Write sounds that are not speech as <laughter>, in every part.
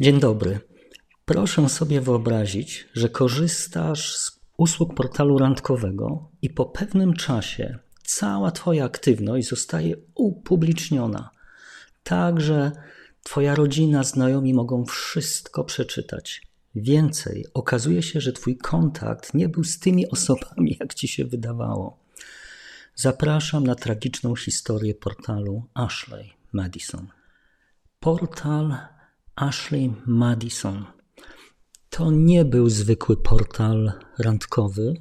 Dzień dobry. Proszę sobie wyobrazić, że korzystasz z usług portalu randkowego i po pewnym czasie cała Twoja aktywność zostaje upubliczniona. Także Twoja rodzina, znajomi mogą wszystko przeczytać. Więcej, okazuje się, że Twój kontakt nie był z tymi osobami, jak Ci się wydawało. Zapraszam na tragiczną historię portalu Ashley Madison. Portal Ashley Madison to nie był zwykły portal randkowy,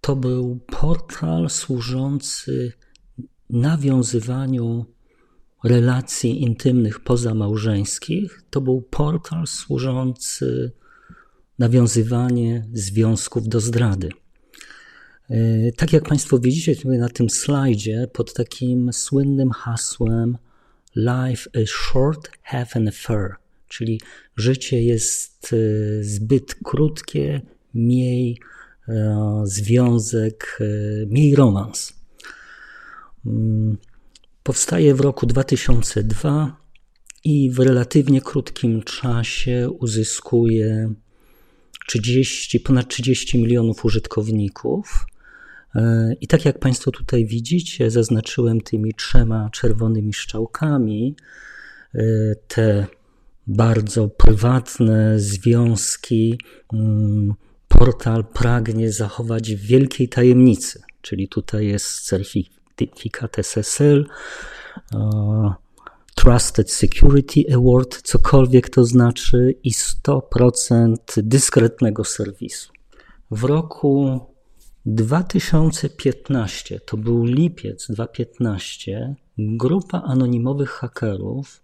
to był portal służący nawiązywaniu relacji intymnych pozamałżeńskich. To był portal służący nawiązywanie związków do zdrady. E, tak jak Państwo widzicie tutaj na tym slajdzie, pod takim słynnym hasłem Life is short, have an affair, czyli życie jest e, zbyt krótkie, miej e, związek, miej romans. Mm, powstaje w roku 2002 i w relatywnie krótkim czasie uzyskuje 30, ponad 30 milionów użytkowników. E, I tak jak Państwo tutaj widzicie, zaznaczyłem tymi trzema czerwonymi szczałkami e, te bardzo prywatne związki. Mm, portal pragnie zachować w wielkiej tajemnicy, czyli tutaj jest certyfikat SSL, e, Trusted Security Award, cokolwiek to znaczy, i 100% dyskretnego serwisu. W roku 2015, to był lipiec 2015, grupa anonimowych hakerów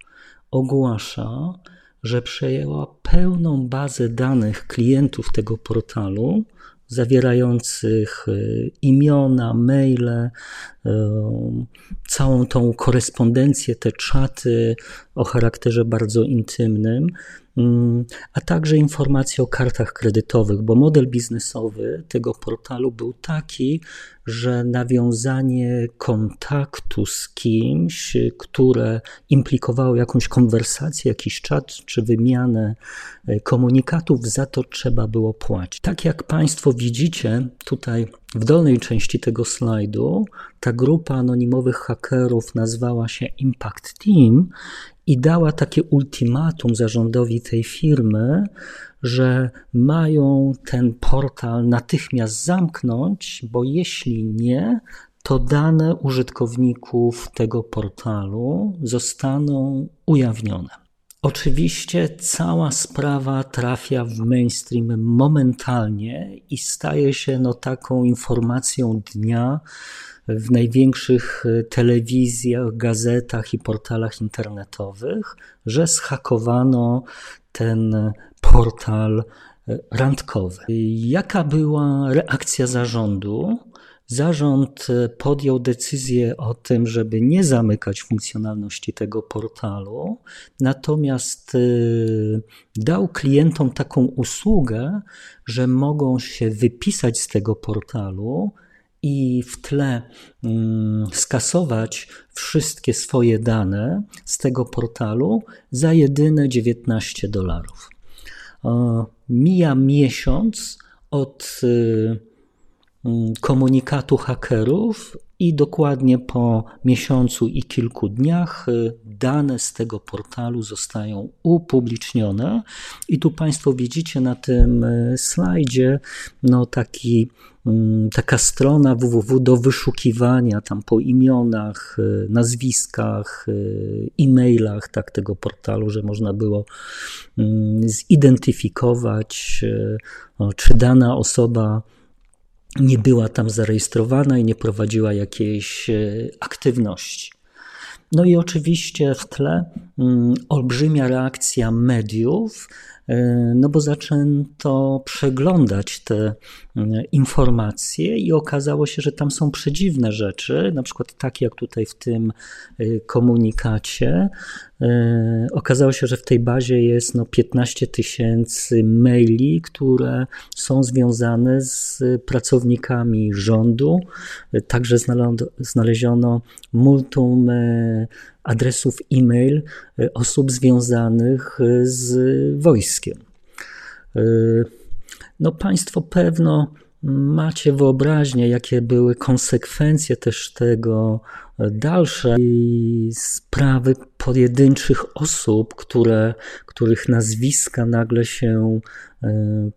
ogłasza, że przejęła pełną bazę danych klientów tego portalu, zawierających e, imiona, maile, e, całą tą korespondencję, te czaty o charakterze bardzo intymnym, a także informacje o kartach kredytowych, bo model biznesowy tego portalu był taki, że nawiązanie kontaktu z kimś, które implikowało jakąś konwersację, jakiś czat czy wymianę e, komunikatów, za to trzeba było płacić. Tak jak Państwo widzicie tutaj w dolnej części tego slajdu, ta grupa anonimowych hakerów nazwała się Impact Team i dała takie ultimatum zarządowi tej firmy, że mają ten portal natychmiast zamknąć, bo jeśli nie, to dane użytkowników tego portalu zostaną ujawnione. Oczywiście cała sprawa trafia w mainstream momentalnie i staje się no, taką informacją dnia, w największych e, telewizjach, gazetach i portalach internetowych, że schakowano ten portal e, randkowy. Jaka była reakcja zarządu? Zarząd e, podjął decyzję o tym, żeby nie zamykać funkcjonalności tego portalu, natomiast dał klientom taką usługę, że mogą się wypisać z tego portalu i w tle mm, skasować wszystkie swoje dane z tego portalu za jedyne 19 dolarów. Mija miesiąc od y, mm, komunikatu hakerów i dokładnie po miesiącu i kilku dniach y, dane z tego portalu zostają upublicznione. I tu Państwo widzicie na tym y, slajdzie no taki Mm, taka strona www do wyszukiwania tam po imionach, y, nazwiskach, e-mailach tak, tego portalu, że można było mm, zidentyfikować, czy dana osoba nie była tam zarejestrowana i nie prowadziła jakiejś aktywności. No i oczywiście w tle mm, olbrzymia reakcja mediów, E, no bo zaczęto przeglądać te e, informacje i okazało się, że tam są przedziwne rzeczy, na przykład takie jak tutaj w tym e, komunikacie. Okazało się, że w tej bazie jest no 15 tysięcy maili, które są związane z pracownikami rządu. Także znaleziono multum adresów e-mail osób związanych z wojskiem. No, Państwo pewno macie wyobraźnię, jakie były konsekwencje też tego dalsze sprawy pojedynczych osób, które, których nazwiska nagle się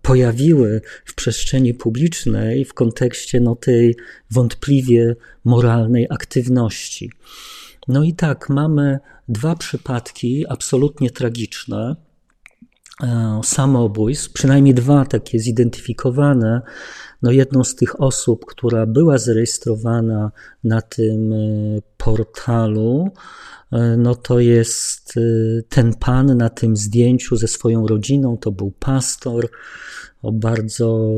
pojawiły w przestrzeni publicznej w kontekście no, tej wątpliwie moralnej aktywności. No i tak, mamy dwa przypadki absolutnie tragiczne e, samobójstw, przynajmniej dwa takie zidentyfikowane, no jedną z tych osób, która była zarejestrowana na tym e, portalu, e, no to jest ten pan na tym zdjęciu ze swoją rodziną. To był pastor o bardzo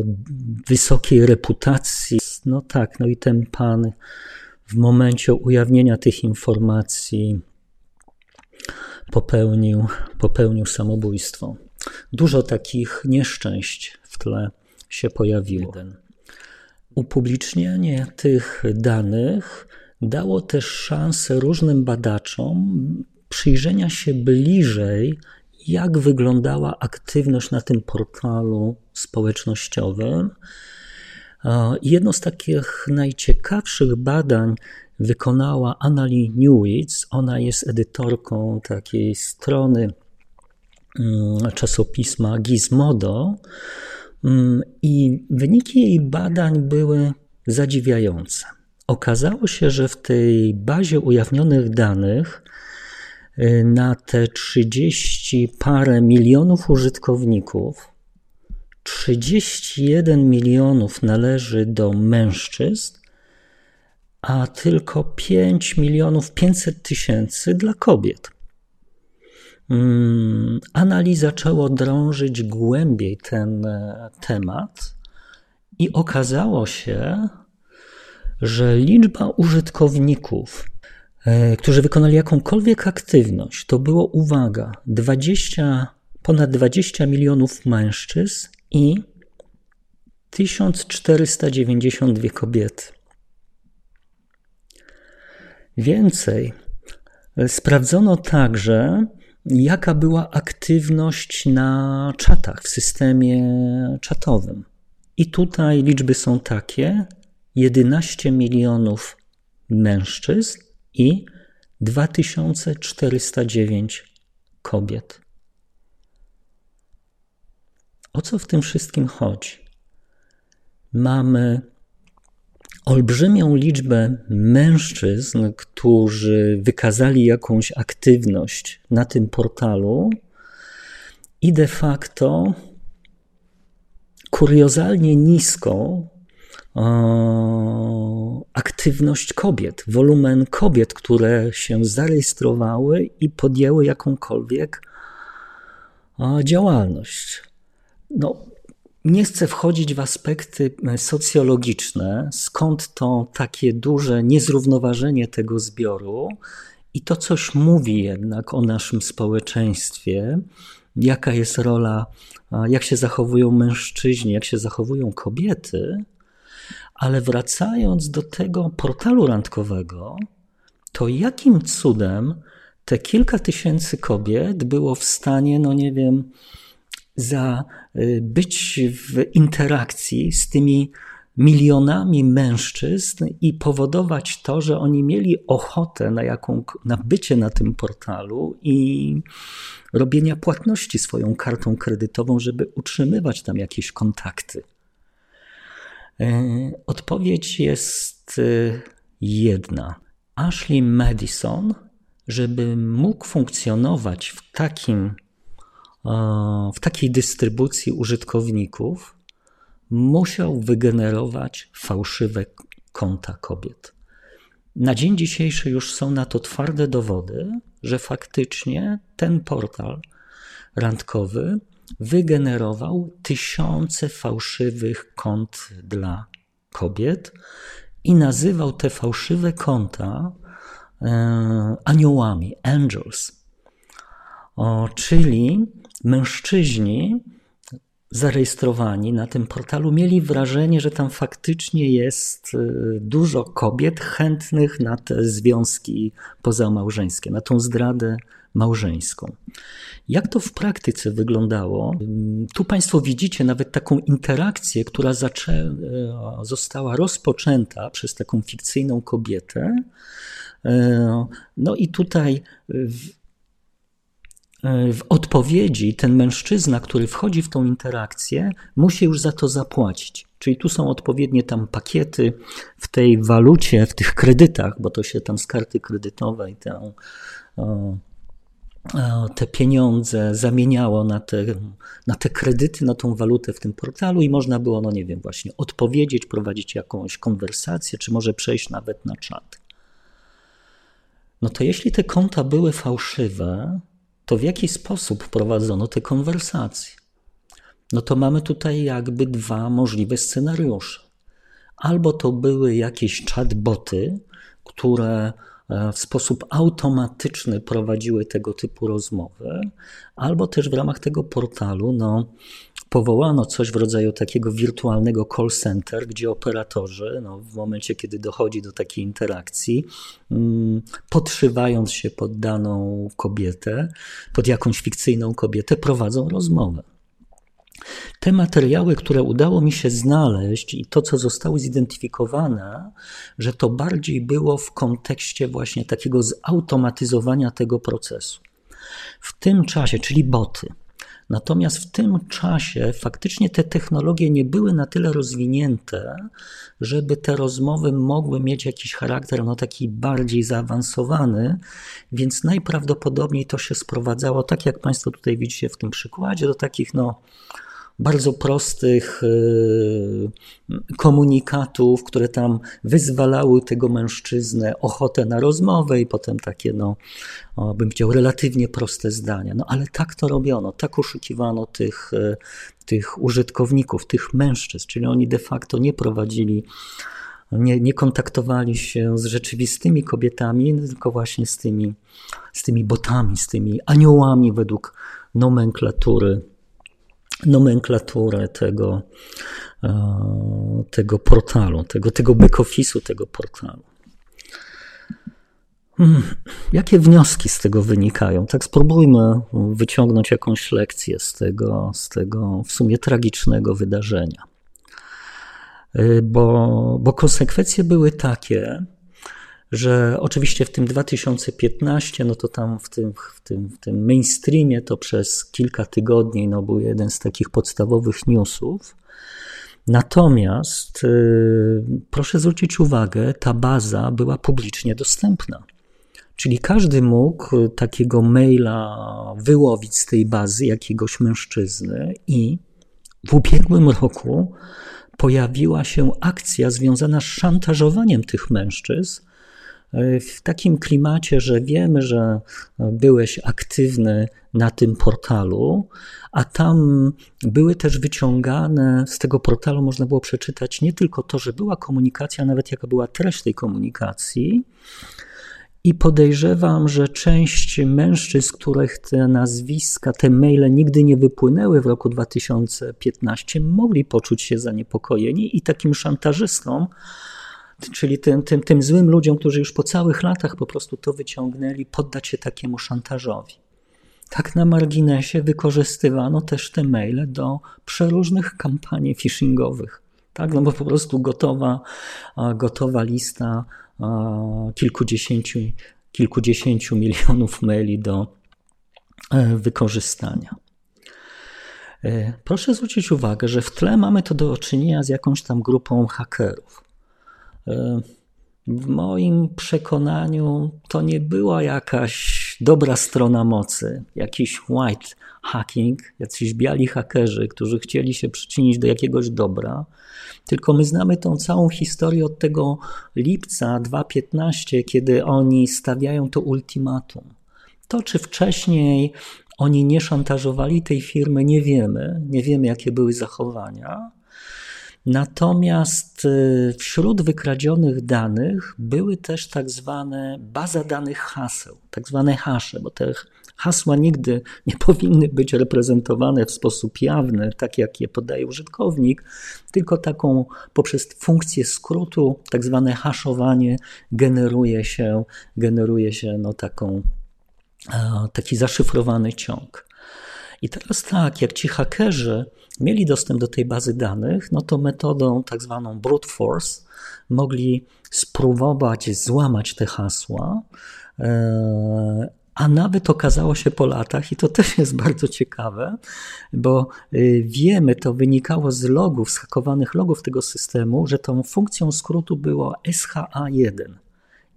wysokiej reputacji. No tak, no i ten pan w momencie ujawnienia tych informacji popełnił, popełnił samobójstwo. Dużo takich nieszczęść w tle się pojawiło. Upublicznienie tych danych dało też szansę różnym badaczom przyjrzenia się bliżej, jak wyglądała aktywność na tym portalu społecznościowym. Jedno z takich najciekawszych badań wykonała Annalie Newitz. Ona jest edytorką takiej strony mm, czasopisma Gizmodo. Mm, I wyniki jej badań były zadziwiające. Okazało się, że w tej bazie ujawnionych danych y, na te 30 parę milionów użytkowników 31 milionów należy do mężczyzn, a tylko 5 milionów 500 tysięcy dla kobiet. Mm, Anali zaczęło drążyć głębiej ten e, temat i okazało się, że liczba użytkowników, e, którzy wykonali jakąkolwiek aktywność, to było, uwaga, 20, ponad 20 milionów mężczyzn i 1492 kobiety. Więcej, sprawdzono także, jaka była aktywność na czatach w systemie czatowym. I tutaj liczby są takie: 11 milionów mężczyzn i 2409 kobiet. O co w tym wszystkim chodzi? Mamy olbrzymią liczbę mężczyzn, którzy wykazali jakąś aktywność na tym portalu i de facto kuriozalnie niską o, aktywność kobiet, wolumen kobiet, które się zarejestrowały i podjęły jakąkolwiek o, działalność. No, nie chcę wchodzić w aspekty e, socjologiczne, skąd to takie duże niezrównoważenie tego zbioru, i to coś mówi jednak o naszym społeczeństwie, jaka jest rola, jak się zachowują mężczyźni, jak się zachowują kobiety. Ale wracając do tego portalu randkowego, to jakim cudem te kilka tysięcy kobiet było w stanie, no nie wiem, za y, być w interakcji z tymi milionami mężczyzn i powodować to, że oni mieli ochotę na, jaką, na bycie na tym portalu i robienia płatności swoją kartą kredytową, żeby utrzymywać tam jakieś kontakty. Y, odpowiedź jest y, jedna. Ashley Madison, żeby mógł funkcjonować w takim w takiej dystrybucji użytkowników musiał wygenerować fałszywe konta kobiet. Na dzień dzisiejszy już są na to twarde dowody, że faktycznie ten portal randkowy wygenerował tysiące fałszywych kont dla kobiet i nazywał te fałszywe konta e, aniołami, angels. O, czyli mężczyźni zarejestrowani na tym portalu, mieli wrażenie, że tam faktycznie jest y, dużo kobiet chętnych na te związki pozamałżeńskie, na tą zdradę małżeńską. Jak to w praktyce wyglądało? Tu Państwo widzicie nawet taką interakcję, która zaczę... E, została rozpoczęta przez taką fikcyjną kobietę. E, no i tutaj w, e, w odpowiedzi ten mężczyzna, który wchodzi w tą interakcję, musi już za to zapłacić. Czyli tu są odpowiednie tam pakiety w tej walucie, w tych kredytach, bo to się tam z karty kredytowej te pieniądze zamieniało na te, na te kredyty, na tą walutę w tym portalu i można było, no nie wiem, właśnie odpowiedzieć, prowadzić jakąś konwersację, czy może przejść nawet na czat. No to jeśli te konta były fałszywe, to w jaki sposób prowadzono te konwersacje? No to mamy tutaj jakby dwa możliwe scenariusze. Albo to były jakieś chatboty, które w sposób automatyczny prowadziły tego typu rozmowy, albo też w ramach tego portalu no, powołano coś w rodzaju takiego wirtualnego call center, gdzie operatorzy no, w momencie, kiedy dochodzi do takiej interakcji, mm, podszywając się pod daną kobietę, pod jakąś fikcyjną kobietę, prowadzą rozmowę. Te materiały, które udało mi się znaleźć i to, co zostało zidentyfikowane, że to bardziej było w kontekście właśnie takiego zautomatyzowania tego procesu. W tym czasie, czyli boty. Natomiast w tym czasie faktycznie te technologie nie były na tyle rozwinięte, żeby te rozmowy mogły mieć jakiś charakter no, taki bardziej zaawansowany, więc najprawdopodobniej to się sprowadzało, tak jak Państwo tutaj widzicie w tym przykładzie, do takich no, bardzo prostych y, komunikatów, które tam wyzwalały tego mężczyznę ochotę na rozmowę i potem takie, no, bym chciał, relatywnie proste zdania. No ale tak to robiono, tak oszukiwano tych, y, tych użytkowników, tych mężczyzn, czyli oni de facto nie prowadzili nie, nie kontaktowali się z rzeczywistymi kobietami, tylko właśnie z tymi, z tymi botami, z tymi aniołami według nomenklatury nomenklaturę tego, e, tego portalu, tego, tego back-office'u tego portalu. Hmm, jakie wnioski z tego wynikają? Tak spróbujmy wyciągnąć jakąś lekcję z tego, z tego w sumie tragicznego wydarzenia. E, bo, bo konsekwencje były takie, że oczywiście w tym 2015, no to tam w tym, w tym, w tym mainstreamie to przez kilka tygodni no był jeden z takich podstawowych newsów. Natomiast yy, proszę zwrócić uwagę, ta baza była publicznie dostępna. Czyli każdy mógł takiego maila wyłowić z tej bazy jakiegoś mężczyzny i w ubiegłym roku pojawiła się akcja związana z szantażowaniem tych mężczyzn w takim klimacie, że wiemy, że byłeś aktywny na tym portalu, a tam były też wyciągane z tego portalu, można było przeczytać nie tylko to, że była komunikacja, nawet jaka była treść tej komunikacji. I podejrzewam, że część mężczyzn, których te nazwiska, te maile nigdy nie wypłynęły w roku 2015, mogli poczuć się zaniepokojeni i takim szantażystom czyli tym, tym, tym złym ludziom, którzy już po całych latach po prostu to wyciągnęli, poddać się takiemu szantażowi. Tak na marginesie wykorzystywano też te maile do przeróżnych kampanii phishingowych. Tak, no bo po prostu gotowa, gotowa lista kilkudziesięciu, kilkudziesięciu milionów maili do e, wykorzystania. E, proszę zwrócić uwagę, że w tle mamy to do czynienia z jakąś tam grupą hakerów. W moim przekonaniu to nie była jakaś dobra strona mocy, jakiś white hacking, jacyś biali hakerzy, którzy chcieli się przyczynić do jakiegoś dobra, tylko my znamy tą całą historię od tego lipca 2015, kiedy oni stawiają to ultimatum. To, czy wcześniej oni nie szantażowali tej firmy, nie wiemy. Nie wiemy, jakie były zachowania. Natomiast y, wśród wykradzionych danych były też tak zwane baza danych haseł, tak zwane hasze, bo te Hasła nigdy nie <laughs> powinny być reprezentowane w sposób jawny, tak jak je podaje użytkownik, tylko taką poprzez funkcję skrótu, tak zwane haszowanie, generuje się, generuje się no taką, taki zaszyfrowany ciąg. I teraz tak, jak ci hakerzy mieli dostęp do tej bazy danych, no to metodą tak zwaną brute force mogli spróbować złamać te hasła, e, a nawet okazało się po latach, i to też jest bardzo ciekawe, bo y, wiemy, to wynikało z logów, z hakowanych logów tego systemu, że tą funkcją skrótu było SHA1.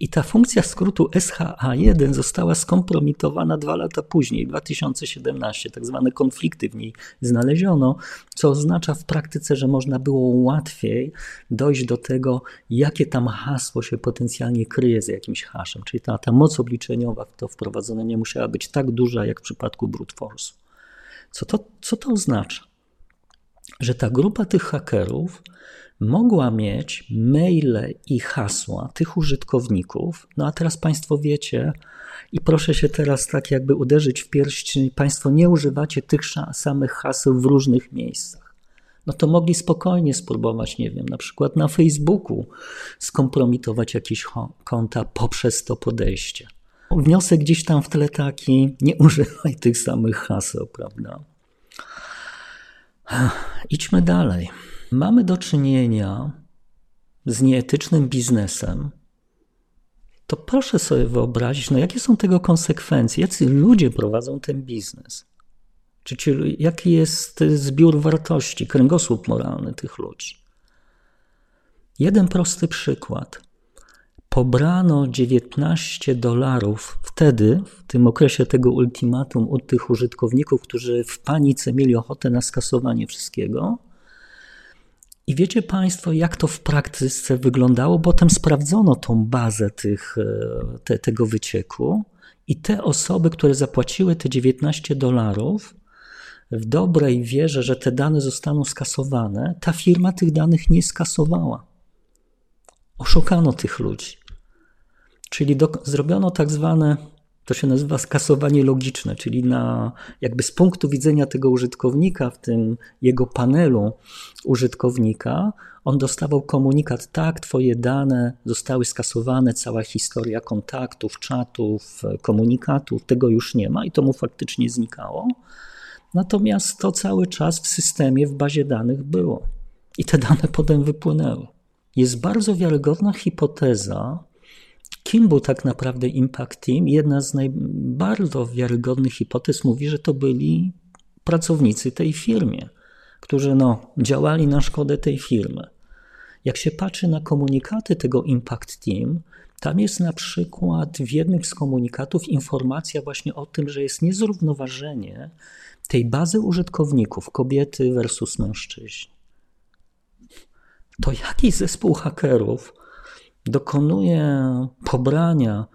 I ta funkcja skrótu SHA1 została skompromitowana dwa lata później, 2017. Tak zwane konflikty w niej znaleziono, co oznacza w praktyce, że można było łatwiej dojść do tego, jakie tam hasło się potencjalnie kryje za jakimś haszem. Czyli ta, ta moc obliczeniowa w to wprowadzona nie musiała być tak duża, jak w przypadku brute force. Co to, co to oznacza? Że ta grupa tych hakerów mogła mieć maile i hasła tych użytkowników. No a teraz Państwo wiecie, i proszę się teraz tak jakby uderzyć w pierś, Państwo nie używacie tych samych haseł w różnych miejscach. No to mogli spokojnie spróbować, nie wiem, na przykład na Facebooku skompromitować jakieś konta poprzez to podejście. Wniosek gdzieś tam w tle taki, nie <laughs> używaj tych samych haseł, prawda? Idźmy dalej mamy do czynienia z nieetycznym biznesem, to proszę sobie wyobrazić, no jakie są tego konsekwencje, jacy ludzie prowadzą ten biznes. Czy ci, jaki jest zbiór wartości, kręgosłup moralny tych ludzi. Jeden prosty przykład. Pobrano 19 dolarów wtedy, w tym okresie tego ultimatum, od tych użytkowników, którzy w panice mieli ochotę na skasowanie wszystkiego i wiecie Państwo, jak to w praktyce wyglądało? Potem sprawdzono tą bazę tych, e, te, tego wycieku i te osoby, które zapłaciły te 19 dolarów, w dobrej wierze, że te dane zostaną skasowane, ta firma tych danych nie skasowała. Oszukano tych ludzi. Czyli do, zrobiono tak zwane to się nazywa skasowanie logiczne, czyli na, jakby z punktu widzenia tego użytkownika, w tym jego panelu użytkownika, on dostawał komunikat: tak, Twoje dane zostały skasowane, cała historia kontaktów, czatów, komunikatów, tego już nie ma i to mu faktycznie znikało. Natomiast to cały czas w systemie, w bazie danych było i te dane potem wypłynęły. Jest bardzo wiarygodna hipoteza, Kim był tak naprawdę Impact Team? Jedna z najbardziej wiarygodnych hipotez mówi, że to byli pracownicy tej firmy, którzy no, działali na szkodę tej firmy. Jak się patrzy na komunikaty tego Impact Team, tam jest na przykład w jednym z komunikatów informacja właśnie o tym, że jest niezrównoważenie tej bazy użytkowników, kobiety versus mężczyźni. To jakiś zespół hakerów dokonuje pobrania,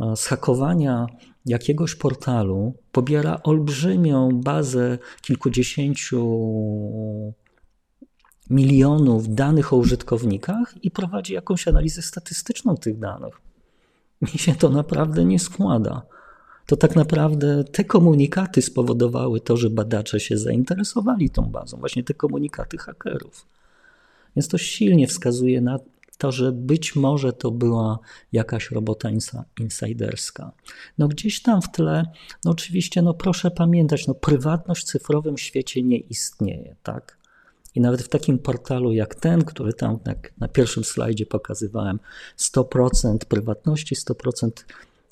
e, schakowania jakiegoś portalu, pobiera olbrzymią bazę kilkudziesięciu milionów danych o użytkownikach i prowadzi jakąś analizę statystyczną tych danych. Mi się to naprawdę nie składa. To tak naprawdę te komunikaty spowodowały to, że badacze się zainteresowali tą bazą, właśnie te komunikaty hakerów. Więc to silnie wskazuje na to, że być może to była jakaś robota insiderska. No gdzieś tam w tle, no oczywiście, no proszę pamiętać, no prywatność w cyfrowym świecie nie istnieje, tak? I nawet w takim portalu jak ten, który tam na, pierwszym slajdzie pokazywałem, 100% prywatności, 100%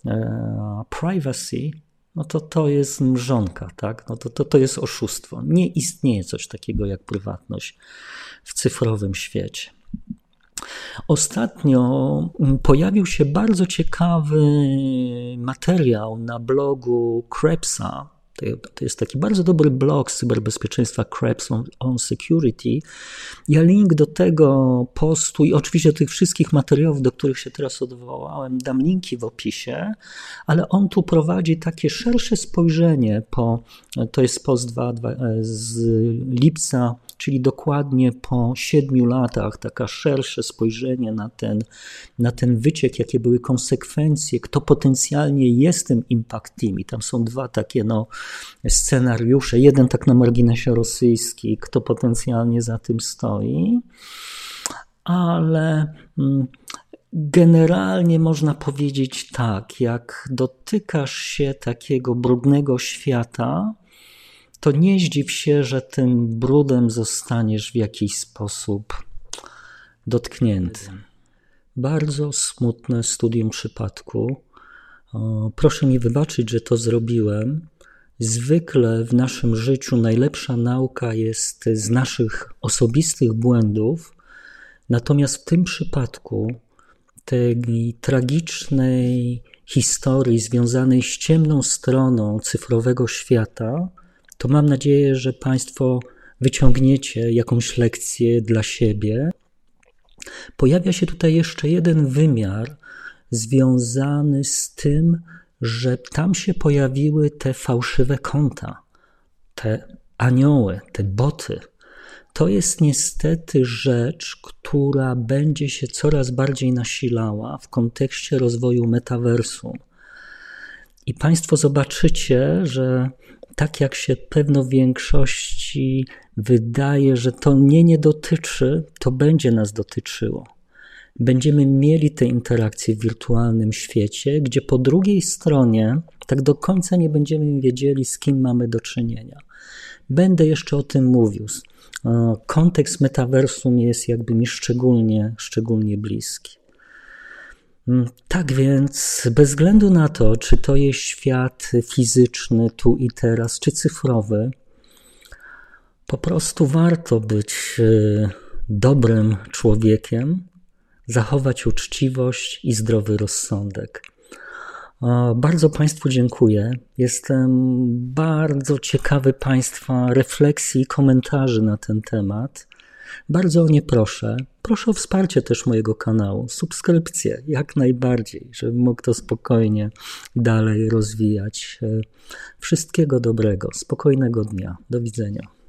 e, privacy, no to to jest mrzonka, tak? No to, to, to jest oszustwo. Nie istnieje coś takiego jak prywatność w cyfrowym świecie. Ostatnio mm, pojawił się bardzo ciekawy materiał na blogu Krebsa. To jest taki bardzo dobry blog z cyberbezpieczeństwa Krebs on, on, Security. Ja link do tego postu i oczywiście do tych wszystkich materiałów, do których się teraz odwołałem, dam linki w opisie, ale on tu prowadzi takie szersze spojrzenie po, to jest post 2, 2 z lipca czyli dokładnie po siedmiu latach, taka szersze spojrzenie na ten, na ten wyciek, jakie były konsekwencje, kto potencjalnie jest tym impact team. I tam są dwa takie no, scenariusze. Jeden tak na marginesie rosyjski, kto potencjalnie za tym stoi, ale. Mm, Generalnie można powiedzieć tak, jak dotykasz się takiego brudnego świata, to nie zdziw się, że tym brudem zostaniesz w jakiś sposób dotknięty. Bardzo smutne studium przypadku. Proszę mi wybaczyć, że to zrobiłem. Zwykle w naszym życiu najlepsza nauka jest z naszych osobistych błędów, natomiast w tym przypadku tej tragicznej historii związanej z ciemną stroną cyfrowego świata, to mam nadzieję, że Państwo wyciągniecie jakąś lekcję dla siebie. Pojawia się tutaj jeszcze jeden wymiar związany z tym, że tam się pojawiły te fałszywe konta, te anioły, te boty to jest niestety rzecz, która będzie się coraz bardziej nasilała w kontekście rozwoju metaversu. I Państwo zobaczycie, że tak jak się pewno większości wydaje, że to mnie nie dotyczy, to będzie nas dotyczyło. Będziemy mieli te interakcje w wirtualnym świecie, gdzie po drugiej stronie tak do końca nie będziemy wiedzieli, z kim mamy do czynienia. Będę jeszcze o tym mówił. Kontekst metaversum jest jakby mi szczególnie, szczególnie bliski. Mm, tak więc, bez względu na to, czy to jest świat fizyczny tu i teraz, czy cyfrowy, po prostu warto być e, dobrym człowiekiem, zachować uczciwość i zdrowy rozsądek. Bardzo Państwu dziękuję. Jestem bardzo ciekawy Państwa refleksji i komentarzy na ten temat. Bardzo o nie proszę. Proszę o wsparcie też mojego kanału, subskrypcję jak najbardziej, żebym mógł to spokojnie dalej rozwijać. Wszystkiego dobrego, spokojnego dnia. Do widzenia.